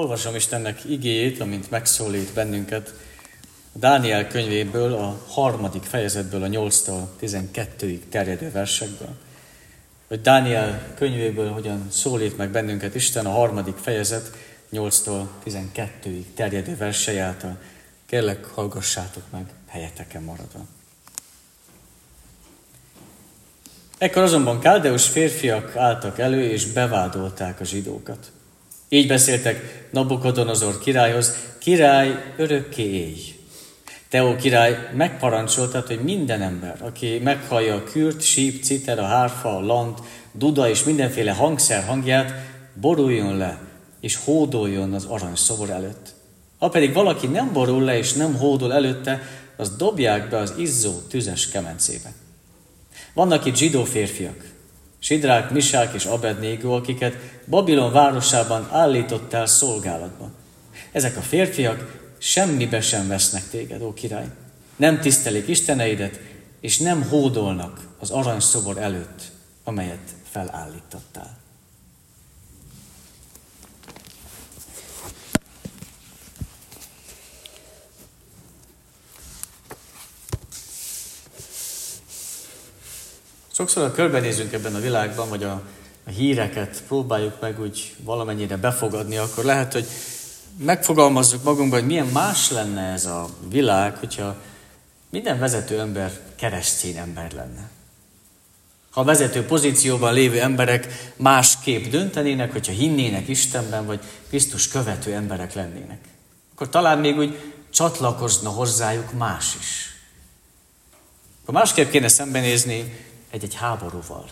Olvasom Istennek igéjét, amint megszólít bennünket, Dániel könyvéből, a harmadik fejezetből, a 8-tól 12-ig terjedő versekből. Hogy Dániel könyvéből hogyan szólít meg bennünket Isten, a harmadik fejezet 8-tól 12-ig terjedő versei által. Kérlek, hallgassátok meg helyeteken maradva. Ekkor azonban káldeus férfiak álltak elő, és bevádolták a zsidókat. Így beszéltek Nabukodonozor királyhoz, király örökké élj. Teó király megparancsoltat, hogy minden ember, aki meghallja a kürt, síp, citer, a hárfa, a lant, duda és mindenféle hangszer hangját, boruljon le, és hódoljon az aranyszobor előtt. Ha pedig valaki nem borul le és nem hódol előtte, az dobják be az izzó tüzes kemencébe. Vannak itt zsidó férfiak, Sidrák, Misák és Abednégó, akiket Babilon városában állítottál szolgálatba. Ezek a férfiak semmibe sem vesznek téged, ó király. Nem tisztelik Isteneidet, és nem hódolnak az aranyszobor előtt, amelyet felállítottál. Sokszor, ha körbenézünk ebben a világban, vagy a, a híreket próbáljuk meg úgy valamennyire befogadni, akkor lehet, hogy megfogalmazzuk magunkban, hogy milyen más lenne ez a világ, hogyha minden vezető ember keresztény ember lenne. Ha a vezető pozícióban lévő emberek másképp döntenének, hogyha hinnének Istenben, vagy Krisztus követő emberek lennének, akkor talán még úgy csatlakozna hozzájuk más is. Akkor másképp kéne szembenézni egy-egy háborúval.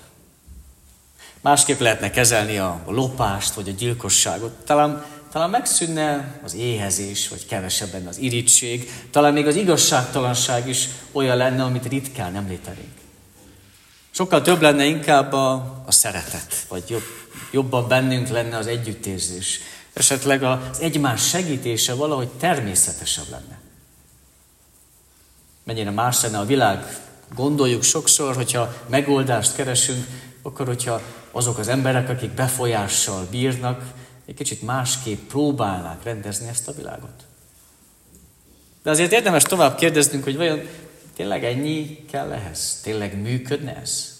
Másképp lehetne kezelni a lopást, vagy a gyilkosságot. Talán, talán megszűnne az éhezés, vagy kevesebben az irítség. Talán még az igazságtalanság is olyan lenne, amit ritkán említenénk. Sokkal több lenne inkább a, a szeretet, vagy jobb, jobban bennünk lenne az együttérzés. Esetleg az egymás segítése valahogy természetesebb lenne. Mennyire más lenne a világ Gondoljuk sokszor, hogyha megoldást keresünk, akkor hogyha azok az emberek, akik befolyással bírnak, egy kicsit másképp próbálnák rendezni ezt a világot. De azért érdemes tovább kérdeznünk, hogy vajon tényleg ennyi kell ehhez? Tényleg működne ez?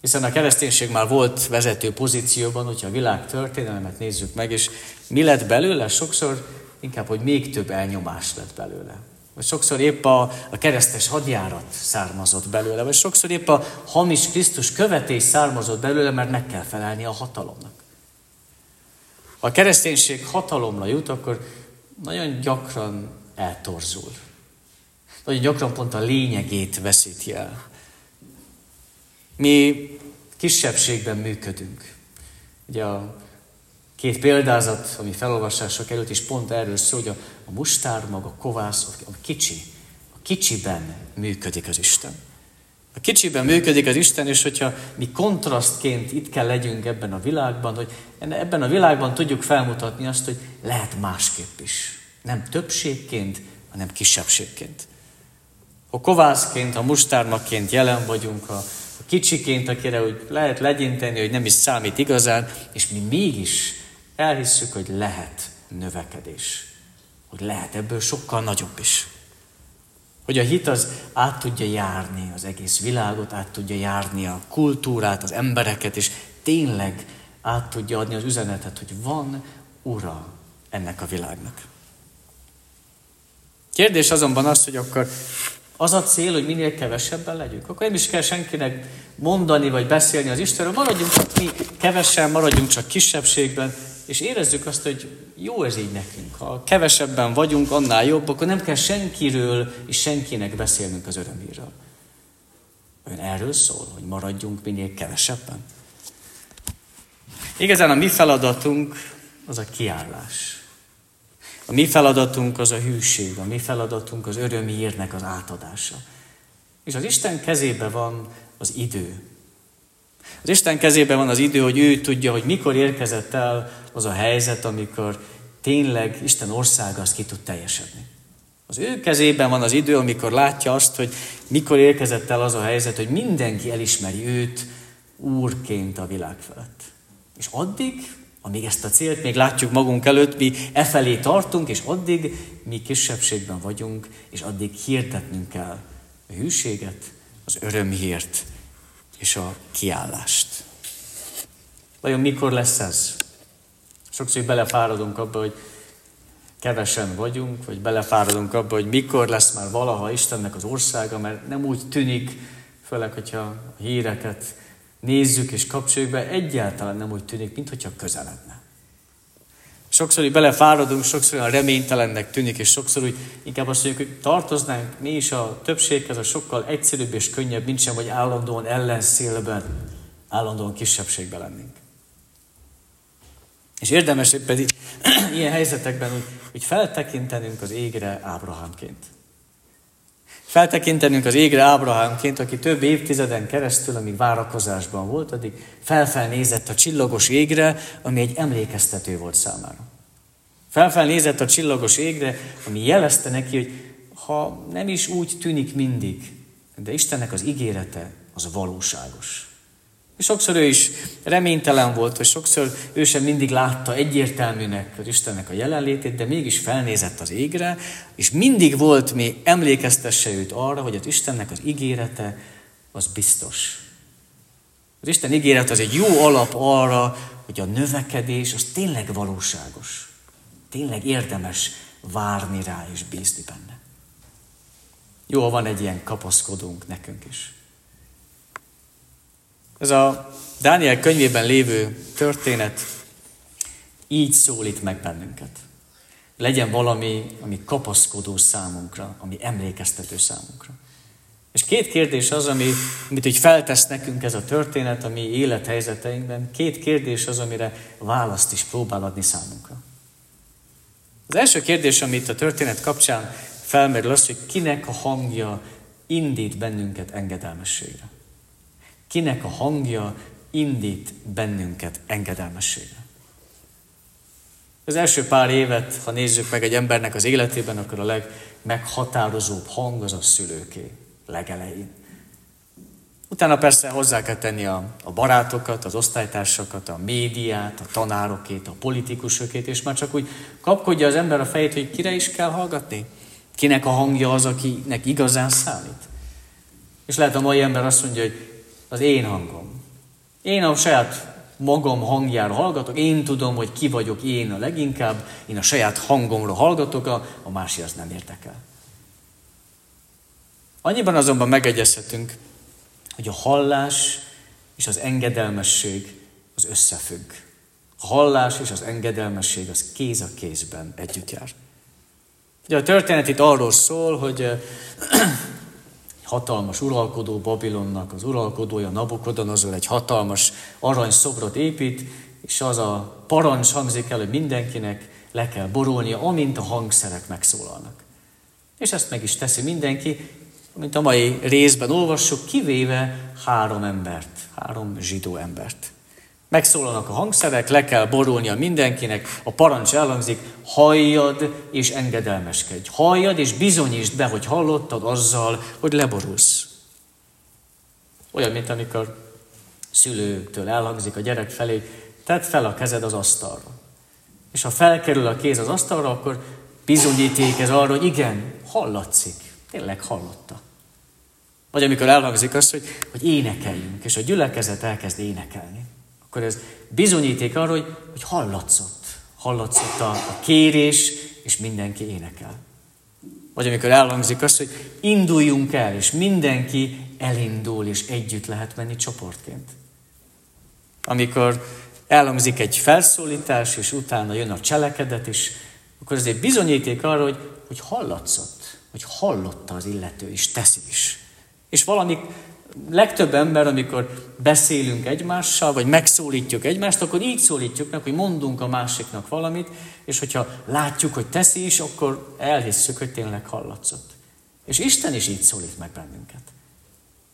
Hiszen a kereszténység már volt vezető pozícióban, hogyha a világ történelmet nézzük meg, és mi lett belőle? Sokszor inkább, hogy még több elnyomás lett belőle. Vagy sokszor épp a, a keresztes hadjárat származott belőle, vagy sokszor épp a hamis Krisztus követés származott belőle, mert meg kell felelni a hatalomnak. Ha a kereszténység hatalomra jut, akkor nagyon gyakran eltorzul. Nagyon gyakran pont a lényegét veszíti el. Mi kisebbségben működünk. Ugye a Két példázat, ami felolvasásra került, és pont erről szól, hogy a, a mustármag, a kovász, a kicsi, a kicsiben működik az Isten. A kicsiben működik az Isten, és hogyha mi kontrasztként itt kell legyünk ebben a világban, hogy ebben a világban tudjuk felmutatni azt, hogy lehet másképp is. Nem többségként, hanem kisebbségként. Ha kovászként, ha mustármaként jelen vagyunk, a, a kicsiként, akire úgy lehet legyinteni, hogy nem is számít igazán, és mi mégis elhisszük, hogy lehet növekedés. Hogy lehet ebből sokkal nagyobb is. Hogy a hit az át tudja járni az egész világot, át tudja járni a kultúrát, az embereket, és tényleg át tudja adni az üzenetet, hogy van ura ennek a világnak. Kérdés azonban az, hogy akkor az a cél, hogy minél kevesebben legyünk. Akkor nem is kell senkinek mondani vagy beszélni az Istenről, maradjunk csak mi kevesen, maradjunk csak kisebbségben, és érezzük azt, hogy jó ez így nekünk. Ha kevesebben vagyunk, annál jobb, akkor nem kell senkiről és senkinek beszélnünk az örömírről. Ön erről szól, hogy maradjunk minél kevesebben. Igazán a mi feladatunk az a kiállás. A mi feladatunk az a hűség, a mi feladatunk az örömírnek az átadása. És az Isten kezébe van az idő, az Isten kezében van az idő, hogy ő tudja, hogy mikor érkezett el az a helyzet, amikor tényleg Isten országa az ki tud teljesedni. Az ő kezében van az idő, amikor látja azt, hogy mikor érkezett el az a helyzet, hogy mindenki elismeri őt úrként a világ felett. És addig, amíg ezt a célt még látjuk magunk előtt, mi e felé tartunk, és addig mi kisebbségben vagyunk, és addig hirdetnünk kell a hűséget, az örömhírt és a kiállást. Vajon mikor lesz ez? Sokszor belefáradunk abba, hogy kevesen vagyunk, vagy belefáradunk abba, hogy mikor lesz már valaha Istennek az országa, mert nem úgy tűnik, főleg, hogyha a híreket nézzük és kapcsoljuk be, egyáltalán nem úgy tűnik, mintha közeledne. Sokszor így belefáradunk, sokszor olyan reménytelennek tűnik, és sokszor úgy inkább azt mondjuk, hogy tartoznánk mi is a többséghez, a sokkal egyszerűbb és könnyebb, mint sem, hogy állandóan ellenszélben, állandóan kisebbségben lennénk. És érdemes pedig ilyen helyzetekben úgy, úgy feltekintenünk az égre Ábrahámként. Feltekintenünk az égre Ábrahámként, aki több évtizeden keresztül, amíg várakozásban volt, addig felfelnézett a csillagos égre, ami egy emlékeztető volt számára. Felfelnézett a csillagos égre, ami jelezte neki, hogy ha nem is úgy tűnik mindig, de Istennek az ígérete az valóságos. Sokszor ő is reménytelen volt, hogy sokszor ő sem mindig látta egyértelműnek az Istennek a jelenlétét, de mégis felnézett az égre, és mindig volt mi emlékeztesse őt arra, hogy az Istennek az ígérete az biztos. Az Isten ígéret az egy jó alap arra, hogy a növekedés az tényleg valóságos. Tényleg érdemes várni rá és bízni benne. Jó, van egy ilyen kapaszkodónk nekünk is. Ez a Dániel könyvében lévő történet így szólít meg bennünket. Legyen valami, ami kapaszkodó számunkra, ami emlékeztető számunkra. És két kérdés az, ami, amit úgy feltesz nekünk ez a történet a mi élethelyzeteinkben, két kérdés az, amire választ is próbál adni számunkra. Az első kérdés, amit a történet kapcsán felmerül, az, hogy kinek a hangja indít bennünket engedelmességre. Kinek a hangja indít bennünket engedelmességre. Az első pár évet, ha nézzük meg egy embernek az életében, akkor a legmeghatározóbb hang az a szülőké legelején. Utána persze hozzá kell tenni a, a barátokat, az osztálytársakat, a médiát, a tanárokét, a politikusokét, és már csak úgy kapkodja az ember a fejét, hogy kire is kell hallgatni. Kinek a hangja az, akinek igazán számít. És lehet a mai ember azt mondja, hogy az én hangom. Én a saját magam hangjára hallgatok, én tudom, hogy ki vagyok én a leginkább, én a saját hangomra hallgatok, a, a másik az nem érdekel. Annyiban azonban megegyezhetünk, hogy a hallás és az engedelmesség az összefügg. A hallás és az engedelmesség az kéz a kézben együtt jár. Ugye a történet itt arról szól, hogy hatalmas uralkodó Babilonnak, az uralkodója Nabukodonozor egy hatalmas aranyszobrot épít, és az a parancs hangzik el, hogy mindenkinek le kell borulnia, amint a hangszerek megszólalnak. És ezt meg is teszi mindenki, mint a mai részben olvassuk, kivéve három embert, három zsidó embert. Megszólalnak a hangszerek, le kell borulnia mindenkinek, a parancs elhangzik, halljad és engedelmeskedj. Halljad és bizonyítsd be, hogy hallottad azzal, hogy leborulsz. Olyan, mint amikor szülőtől elhangzik a gyerek felé, tedd fel a kezed az asztalra. És ha felkerül a kéz az asztalra, akkor bizonyíték ez arra, hogy igen, hallatszik. Tényleg hallotta. Vagy amikor elhangzik az, hogy, hogy énekeljünk, és a gyülekezet elkezd énekelni akkor ez bizonyíték arra, hogy, hogy hallatszott. Hallatszott a, a kérés, és mindenki énekel. Vagy amikor elhangzik az, hogy induljunk el, és mindenki elindul, és együtt lehet menni csoportként. Amikor elhangzik egy felszólítás, és utána jön a cselekedet is, akkor ez egy bizonyíték arra, hogy, hogy hallatszott, hogy hallotta az illető, és teszi is. És valami legtöbb ember, amikor beszélünk egymással, vagy megszólítjuk egymást, akkor így szólítjuk meg, hogy mondunk a másiknak valamit, és hogyha látjuk, hogy teszi is, akkor elhisszük, hogy tényleg hallatszott. És Isten is így szólít meg bennünket.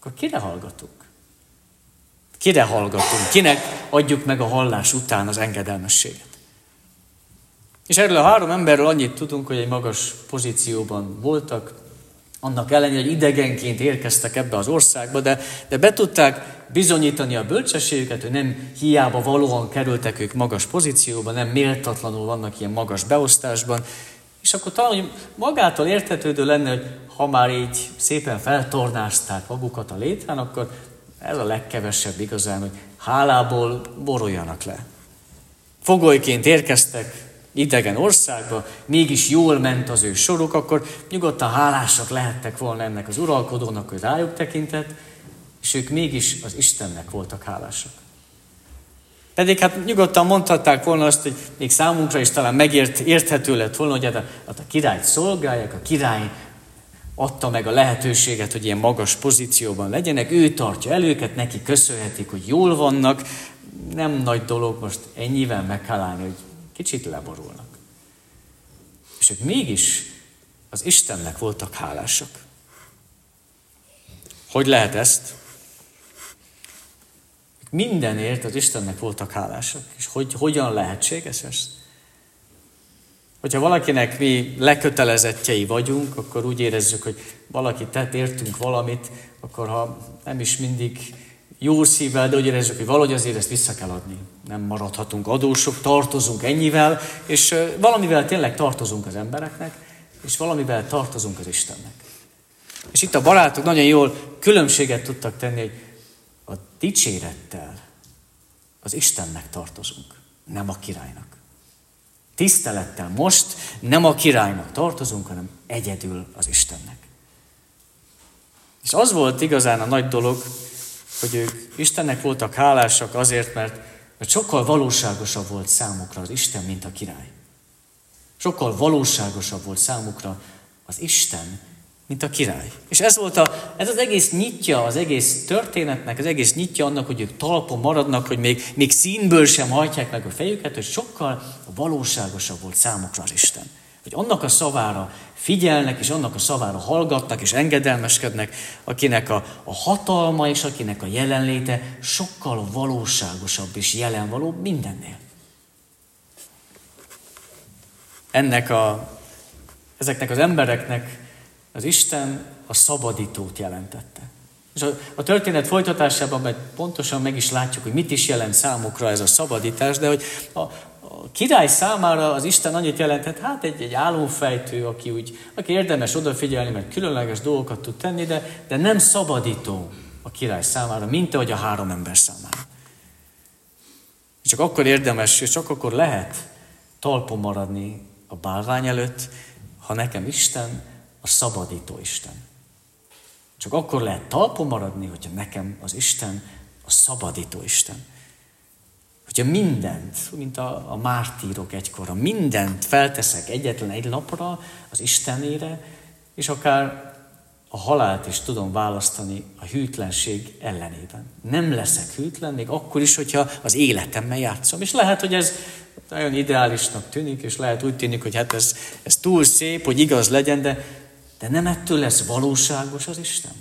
Akkor kire hallgatunk? Kire hallgatunk? Kinek adjuk meg a hallás után az engedelmességet? És erről a három emberről annyit tudunk, hogy egy magas pozícióban voltak, Annak ellenére, hogy idegenként érkeztek ebbe az országba, de, de be tudták bizonyítani a bölcsességüket, hogy nem hiába valóan kerültek ők magas pozícióba, nem méltatlanul vannak ilyen magas beosztásban, és akkor talán magától értetődő lenne, hogy ha már így szépen feltornázták magukat a létrán, akkor ez a legkevesebb igazán, hogy hálából boroljanak le. Fogolyként érkeztek idegen országba, mégis jól ment az ő soruk, akkor nyugodtan hálásak lehettek volna ennek az uralkodónak, hogy rájuk tekintett, és ők mégis az Istennek voltak hálásak. Pedig hát nyugodtan mondhatták volna azt, hogy még számunkra is talán megért, érthető lett volna, hogy hát a, hát a királyt szolgálják, a király adta meg a lehetőséget, hogy ilyen magas pozícióban legyenek, ő tartja el neki köszönhetik, hogy jól vannak, nem nagy dolog most ennyivel meg kell állni, hogy kicsit leborulnak. És ők mégis az Istennek voltak hálásak. Hogy lehet ezt? Mindenért az Istennek voltak hálásak. És hogy, hogyan lehetséges ez? Hogyha valakinek mi lekötelezettjei vagyunk, akkor úgy érezzük, hogy valaki tett értünk valamit, akkor ha nem is mindig jó szívvel, de úgy érezzük, hogy valahogy azért ezt vissza kell adni. Nem maradhatunk adósok, tartozunk ennyivel, és valamivel tényleg tartozunk az embereknek, és valamivel tartozunk az Istennek. És itt a barátok nagyon jól különbséget tudtak tenni, hogy a dicsérettel az Istennek tartozunk, nem a királynak. Tisztelettel most nem a királynak tartozunk, hanem egyedül az Istennek. És az volt igazán a nagy dolog, hogy ők Istennek voltak hálásak azért, mert, mert sokkal valóságosabb volt számukra az Isten, mint a király. Sokkal valóságosabb volt számukra az Isten, mint a király. És ez volt a, ez az egész nyitja az egész történetnek, az egész nyitja annak, hogy ők talpon maradnak, hogy még, még színből sem hajtják meg a fejüket, hogy sokkal valóságosabb volt számukra az Isten. Hogy annak a szavára figyelnek, és annak a szavára hallgatnak, és engedelmeskednek, akinek a, a hatalma és akinek a jelenléte sokkal valóságosabb és jelenvalóbb mindennél. Ennek a, ezeknek az embereknek az Isten a szabadítót jelentette. És a, a történet folytatásában meg pontosan meg is látjuk, hogy mit is jelent számukra ez a szabadítás, de hogy a király számára az Isten annyit jelentett, hát egy, egy álomfejtő, aki, úgy, aki érdemes odafigyelni, mert különleges dolgokat tud tenni, de, de nem szabadító a király számára, mint ahogy a három ember számára. Csak akkor érdemes, és csak akkor lehet talpon maradni a bálvány előtt, ha nekem Isten a szabadító Isten. Csak akkor lehet talpon maradni, hogyha nekem az Isten a szabadító Isten. Hogyha mindent, mint a, a mártírok egykor, mindent felteszek egyetlen egy lapra az Istenére, és akár a halált is tudom választani a hűtlenség ellenében. Nem leszek hűtlen, még akkor is, hogyha az életemmel játszom. És lehet, hogy ez nagyon ideálisnak tűnik, és lehet úgy tűnik, hogy hát ez, ez túl szép, hogy igaz legyen, de de nem ettől lesz valóságos az Isten.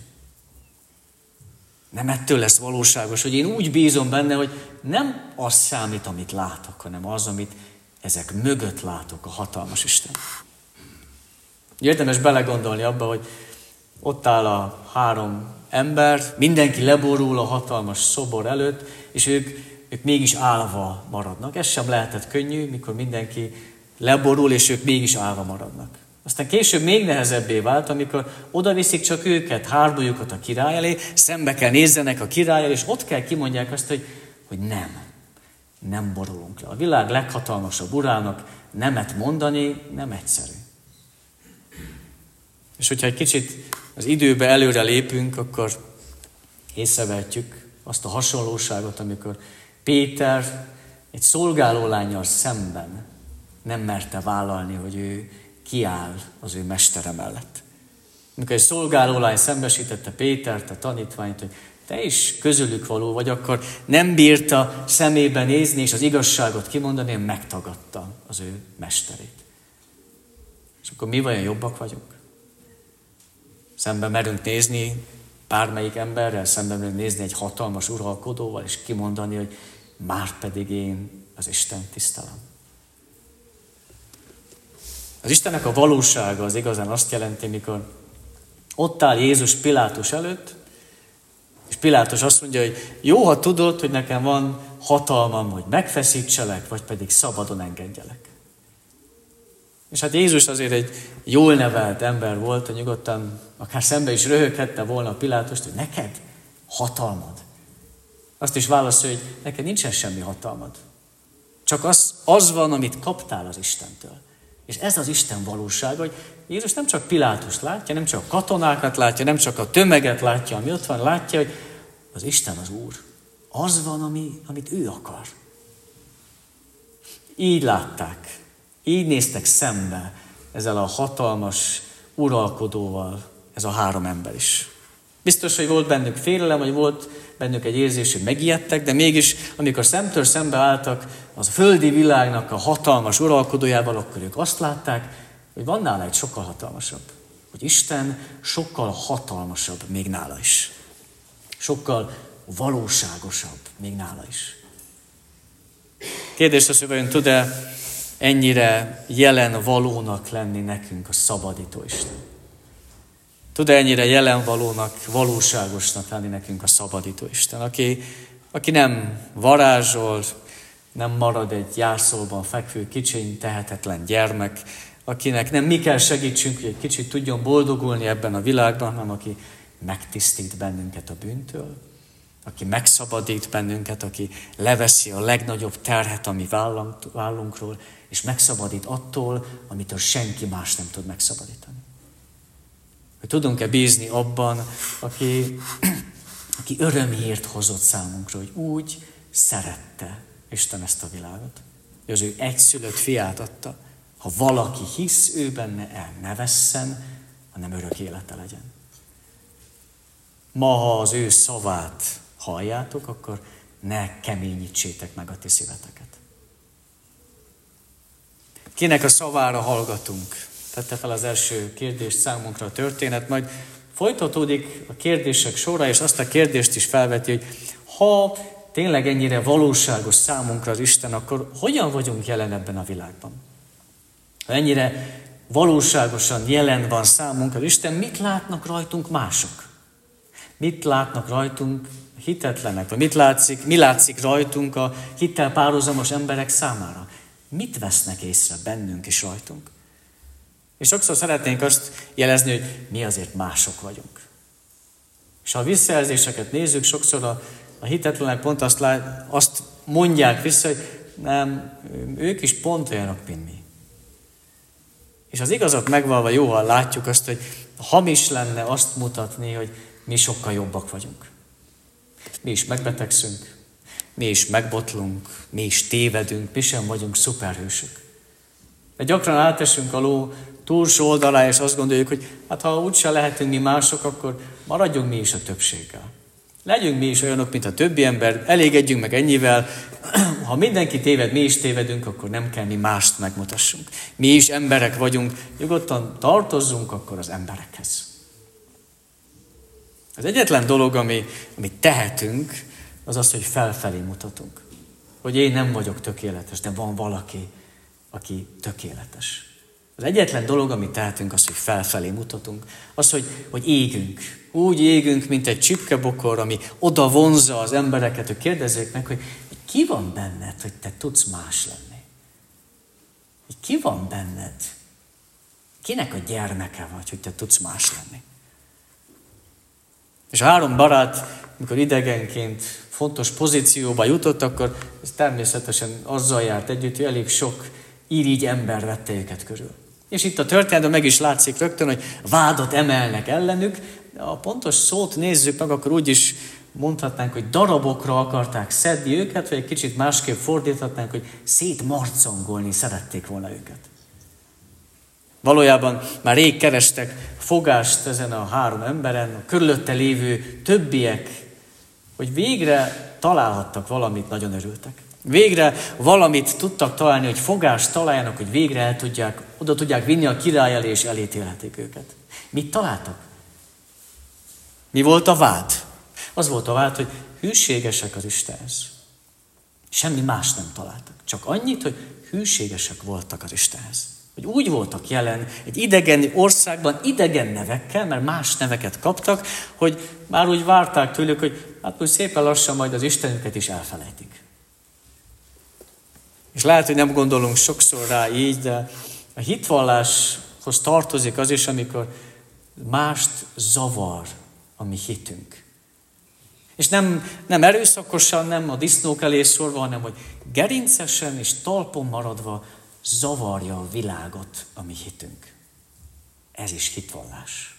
Nem ettől lesz valóságos, hogy én úgy bízom benne, hogy nem az számít, amit látok, hanem az, amit ezek mögött látok, a hatalmas Isten. Érdemes belegondolni abba, hogy ott áll a három ember, mindenki leborul a hatalmas szobor előtt, és ők, ők mégis állva maradnak. Ez sem lehetett könnyű, mikor mindenki leborul, és ők mégis állva maradnak. Aztán később még nehezebbé vált, amikor oda viszik csak őket, hárdujukat a király elé, szembe kell nézzenek a király és ott kell kimondják azt, hogy, hogy nem, nem borulunk le. A világ leghatalmasabb urának nemet mondani nem egyszerű. És hogyha egy kicsit az időbe előre lépünk, akkor észrevehetjük azt a hasonlóságot, amikor Péter egy szolgálólányjal szemben nem merte vállalni, hogy ő kiáll az ő mestere mellett. Amikor egy szolgálólány szembesítette Pétert, a tanítványt, hogy te is közülük való vagy, akkor nem bírta szemébe nézni és az igazságot kimondani, megtagadta az ő mesterét. És akkor mi vajon jobbak vagyunk? Szembe merünk nézni bármelyik emberrel, szembe merünk nézni egy hatalmas uralkodóval, és kimondani, hogy már pedig én az Isten tisztelem. Az Istennek a valósága az igazán azt jelenti, mikor Ott áll Jézus Pilátus előtt, és Pilátus azt mondja, hogy jó, ha tudod, hogy nekem van hatalmam, hogy megfeszítselek, vagy pedig szabadon engedjelek. És hát Jézus azért egy jól nevelt ember volt, hogy nyugodtan akár szembe is röhöghette volna a Pilátust, hogy neked hatalmad. Azt is válaszolja, hogy neked nincsen semmi hatalmad. Csak az, az van, amit kaptál az Istentől. És ez az Isten valóság, hogy Jézus nem csak Pilátust látja, nem csak a katonákat látja, nem csak a tömeget látja, ami ott van, látja, hogy az Isten az Úr. Az van, ami, amit ő akar. Így látták, így néztek szembe ezzel a hatalmas uralkodóval, ez a három ember is. Biztos, hogy volt bennük félelem, vagy volt bennük egy érzés, hogy megijedtek, de mégis, amikor szemtől szembe álltak az a földi világnak a hatalmas uralkodójával, akkor ők azt látták, hogy van nála egy sokkal hatalmasabb. Hogy Isten sokkal hatalmasabb még nála is. Sokkal valóságosabb még nála is. Kérdés az, hogy tud-e ennyire jelen valónak lenni nekünk a szabadító Isten? Tud ennyire jelenvalónak, valóságosnak lenni nekünk a szabadító Isten, aki, aki nem varázsol, nem marad egy járszóban fekvő, kicsiny, tehetetlen gyermek, akinek nem mi kell segítsünk, hogy egy kicsit tudjon boldogulni ebben a világban, hanem aki megtisztít bennünket a bűntől, aki megszabadít bennünket, aki leveszi a legnagyobb terhet, ami vállunkról, és megszabadít attól, amitől senki más nem tud megszabadítani. Hogy tudunk-e bízni abban, aki, aki örömhírt hozott számunkra, hogy úgy szerette Isten ezt a világot, hogy az ő egyszülött fiát adta, ha valaki hisz ő benne, el ne vesszen, hanem örök élete legyen. Ma, ha az ő szavát halljátok, akkor ne keményítsétek meg a ti szíveteket. Kinek a szavára hallgatunk? Tette fel az első kérdést számunkra a történet, majd folytatódik a kérdések sora, és azt a kérdést is felveti, hogy ha tényleg ennyire valóságos számunkra az Isten, akkor hogyan vagyunk jelen ebben a világban? Ha ennyire valóságosan jelen van számunkra az Isten, mit látnak rajtunk mások? Mit látnak rajtunk hitetlenek? Vagy mit látszik, mi látszik rajtunk a hittel párhuzamos emberek számára? Mit vesznek észre bennünk és rajtunk? És sokszor szeretnénk azt jelezni, hogy mi azért mások vagyunk. És ha a visszajelzéseket nézzük, sokszor a, a hitetlenek pont azt, lát, azt mondják vissza, hogy nem, ők is pont olyanok, mint mi. És az igazat megvalva jóval látjuk azt, hogy hamis lenne azt mutatni, hogy mi sokkal jobbak vagyunk. Mi is megbetegszünk, mi is megbotlunk, mi is tévedünk, mi sem vagyunk szuperhősök. De gyakran átesünk a ló túlsó oldalá, és azt gondoljuk, hogy hát ha úgyse lehetünk mi mások, akkor maradjunk mi is a többséggel. Legyünk mi is olyanok, mint a többi ember, elégedjünk meg ennyivel. Ha mindenki téved, mi is tévedünk, akkor nem kell mi mást megmutassunk. Mi is emberek vagyunk, nyugodtan tartozzunk akkor az emberekhez. Az egyetlen dolog, ami, amit tehetünk, az az, hogy felfelé mutatunk. Hogy én nem vagyok tökéletes, de van valaki, aki tökéletes. Az egyetlen dolog, amit tehetünk, az, hogy felfelé mutatunk. Az, hogy, hogy égünk. Úgy égünk, mint egy csipkebokor, ami oda vonzza az embereket, hogy kérdezzék meg, hogy ki van benned, hogy te tudsz más lenni? Hogy ki van benned? Kinek a gyermeke vagy, hogy te tudsz más lenni? És a három barát, mikor idegenként fontos pozícióba jutott, akkor ez természetesen azzal járt együtt, hogy elég sok irigy ember vette őket körül. És itt a történetben meg is látszik rögtön, hogy vádat emelnek ellenük, a pontos szót nézzük meg, akkor úgy is mondhatnánk, hogy darabokra akarták szedni őket, vagy egy kicsit másképp fordíthatnánk, hogy szétmarcangolni szerették volna őket. Valójában már rég kerestek fogást ezen a három emberen, a körülötte lévő többiek, hogy végre találhattak valamit, nagyon örültek. Végre valamit tudtak találni, hogy fogást találjanak, hogy végre el tudják, oda tudják vinni a király elé, és elítélhetik őket. Mit találtak? Mi volt a vád? Az volt a vád, hogy hűségesek az Istenhez. Semmi más nem találtak. Csak annyit, hogy hűségesek voltak az Istenhez. Hogy úgy voltak jelen egy idegen országban, idegen nevekkel, mert más neveket kaptak, hogy már úgy várták tőlük, hogy hát most szépen lassan majd az Istenüket is elfelejtik. És lehet, hogy nem gondolunk sokszor rá így, de a hitvalláshoz tartozik az is, amikor mást zavar a mi hitünk. És nem, nem erőszakosan, nem a disznók elé szorva, hanem hogy gerincesen és talpon maradva zavarja a világot a mi hitünk. Ez is hitvallás.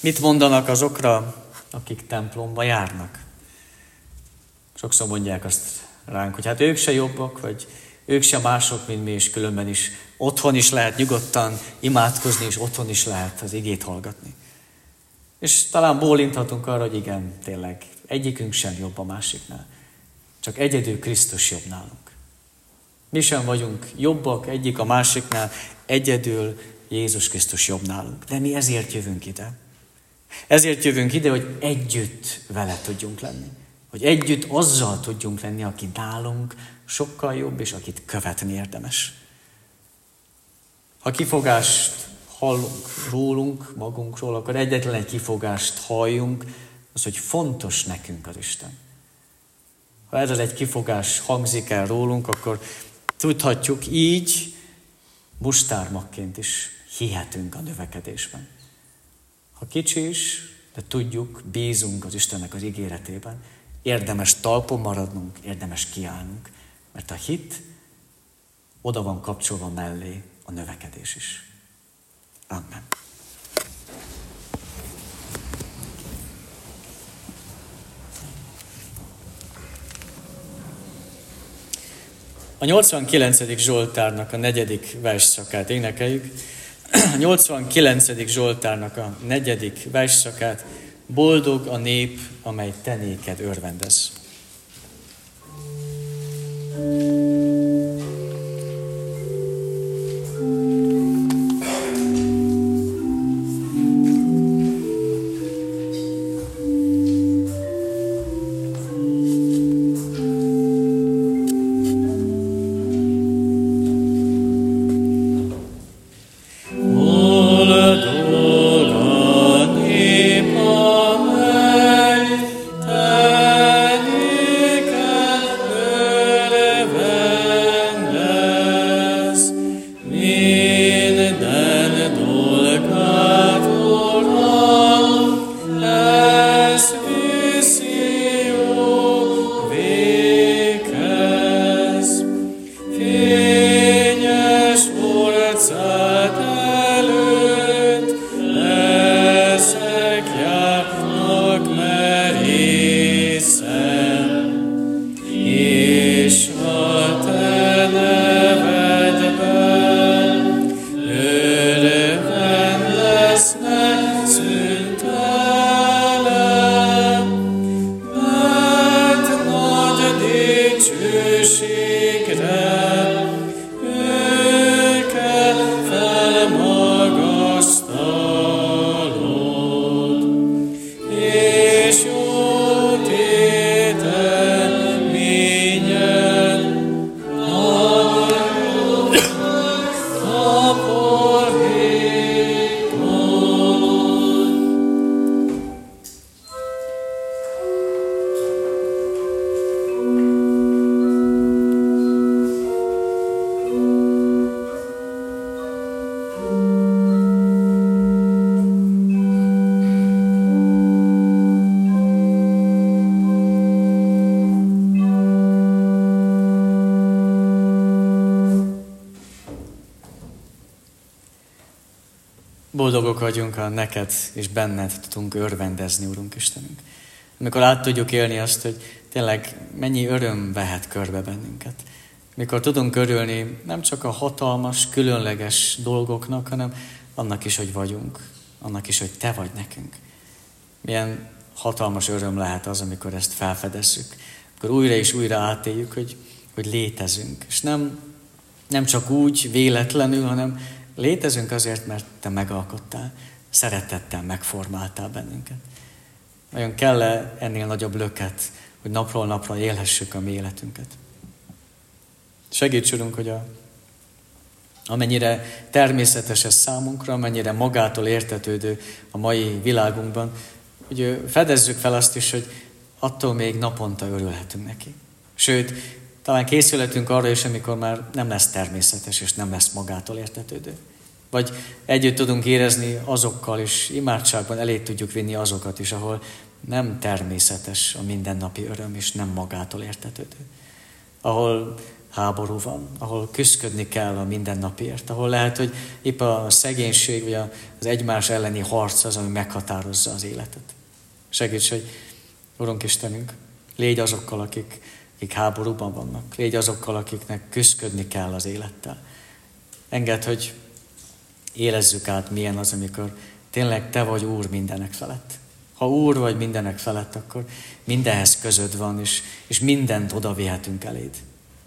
Mit mondanak azokra, akik templomba járnak? Sokszor mondják azt ránk, hogy hát ők se jobbak, vagy ők se mások, mint mi, és különben is otthon is lehet nyugodtan imádkozni, és otthon is lehet az igét hallgatni. És talán bólinthatunk arra, hogy igen, tényleg, egyikünk sem jobb a másiknál. Csak egyedül Krisztus jobb nálunk. Mi sem vagyunk jobbak egyik a másiknál, egyedül Jézus Krisztus jobb nálunk. De mi ezért jövünk ide. Ezért jövünk ide, hogy együtt vele tudjunk lenni. Hogy együtt azzal tudjunk lenni, aki nálunk sokkal jobb, és akit követni érdemes. Ha kifogást hallunk rólunk, magunkról, akkor egyetlen egy kifogást halljunk, az, hogy fontos nekünk az Isten. Ha ez az egy kifogás hangzik el rólunk, akkor tudhatjuk így, mustármakként is hihetünk a növekedésben. Ha kicsi is, de tudjuk, bízunk az Istennek az ígéretében, érdemes talpon maradnunk, érdemes kiállnunk, mert a hit oda van kapcsolva mellé a növekedés is. Amen. A 89. Zsoltárnak a negyedik versszakát énekeljük. A 89. Zsoltárnak a negyedik versszakát Boldog a nép, amely tenéked örvendez. thank you Boldogok vagyunk, ha neked és benned tudunk örvendezni, Úrunk Istenünk. Amikor át tudjuk élni azt, hogy tényleg mennyi öröm vehet körbe bennünket. Mikor tudunk örülni nem csak a hatalmas, különleges dolgoknak, hanem annak is, hogy vagyunk, annak is, hogy Te vagy nekünk. Milyen hatalmas öröm lehet az, amikor ezt felfedezzük. Akkor újra és újra átéljük, hogy, hogy létezünk. És nem, nem csak úgy, véletlenül, hanem Létezünk azért, mert Te megalkottál, szeretettel megformáltál bennünket. Nagyon kell -e ennél nagyobb löket, hogy napról napra élhessük a mi életünket. Segíts, Urunk, hogy a, amennyire természetes ez számunkra, amennyire magától értetődő a mai világunkban, hogy fedezzük fel azt is, hogy attól még naponta örülhetünk neki. Sőt, talán készülhetünk arra is, amikor már nem lesz természetes, és nem lesz magától értetődő. Vagy együtt tudunk érezni azokkal is, imádságban elé tudjuk vinni azokat is, ahol nem természetes a mindennapi öröm, és nem magától értetődő. Ahol háború van, ahol küzdködni kell a mindennapiért, ahol lehet, hogy épp a szegénység, vagy az egymás elleni harc az, ami meghatározza az életet. Segíts, hogy Urunk Istenünk, légy azokkal, akik, akik háborúban vannak, légy azokkal, akiknek küzdködni kell az élettel. Engedd, hogy érezzük át, milyen az, amikor tényleg Te vagy Úr mindenek felett. Ha Úr vagy mindenek felett, akkor mindenhez közöd van, és, és mindent oda vihetünk eléd.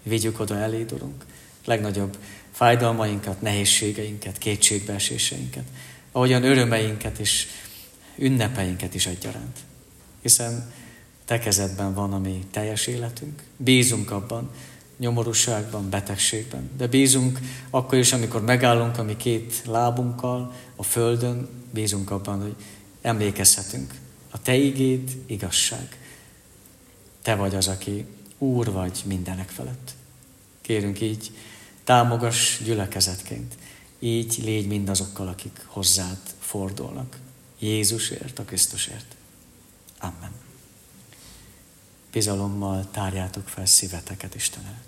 Vigyük oda eléd, Urunk, legnagyobb fájdalmainkat, nehézségeinket, kétségbeeséseinket, ahogyan örömeinket és ünnepeinket is egyaránt. Hiszen Te kezedben van a mi teljes életünk. Bízunk abban, nyomorúságban, betegségben. De bízunk akkor is, amikor megállunk a mi két lábunkkal a földön, bízunk abban, hogy emlékezhetünk. A Te igéd igazság. Te vagy az, aki Úr vagy mindenek felett. Kérünk így, támogass gyülekezetként. Így légy mindazokkal, akik hozzád fordulnak. Jézusért, a Krisztusért. Amen. Bizalommal tárjátok fel szíveteket Isten előtt.